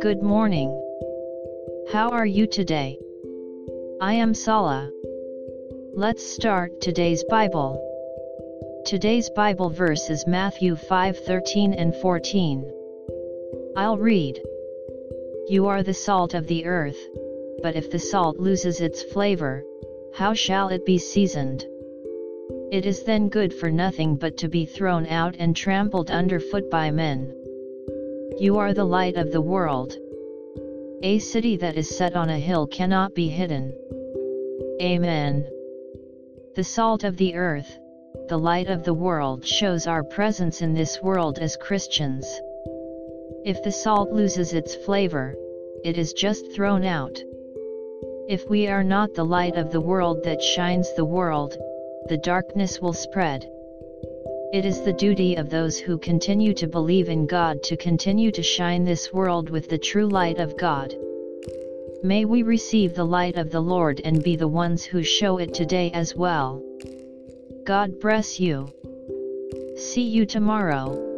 Good morning. How are you today? I am Sala. Let's start today's Bible. Today's Bible verse is Matthew 5:13 and 14. I'll read. You are the salt of the earth, but if the salt loses its flavor, how shall it be seasoned? It is then good for nothing but to be thrown out and trampled underfoot by men. You are the light of the world. A city that is set on a hill cannot be hidden. Amen. The salt of the earth, the light of the world shows our presence in this world as Christians. If the salt loses its flavor, it is just thrown out. If we are not the light of the world that shines the world, the darkness will spread. It is the duty of those who continue to believe in God to continue to shine this world with the true light of God. May we receive the light of the Lord and be the ones who show it today as well. God bless you. See you tomorrow.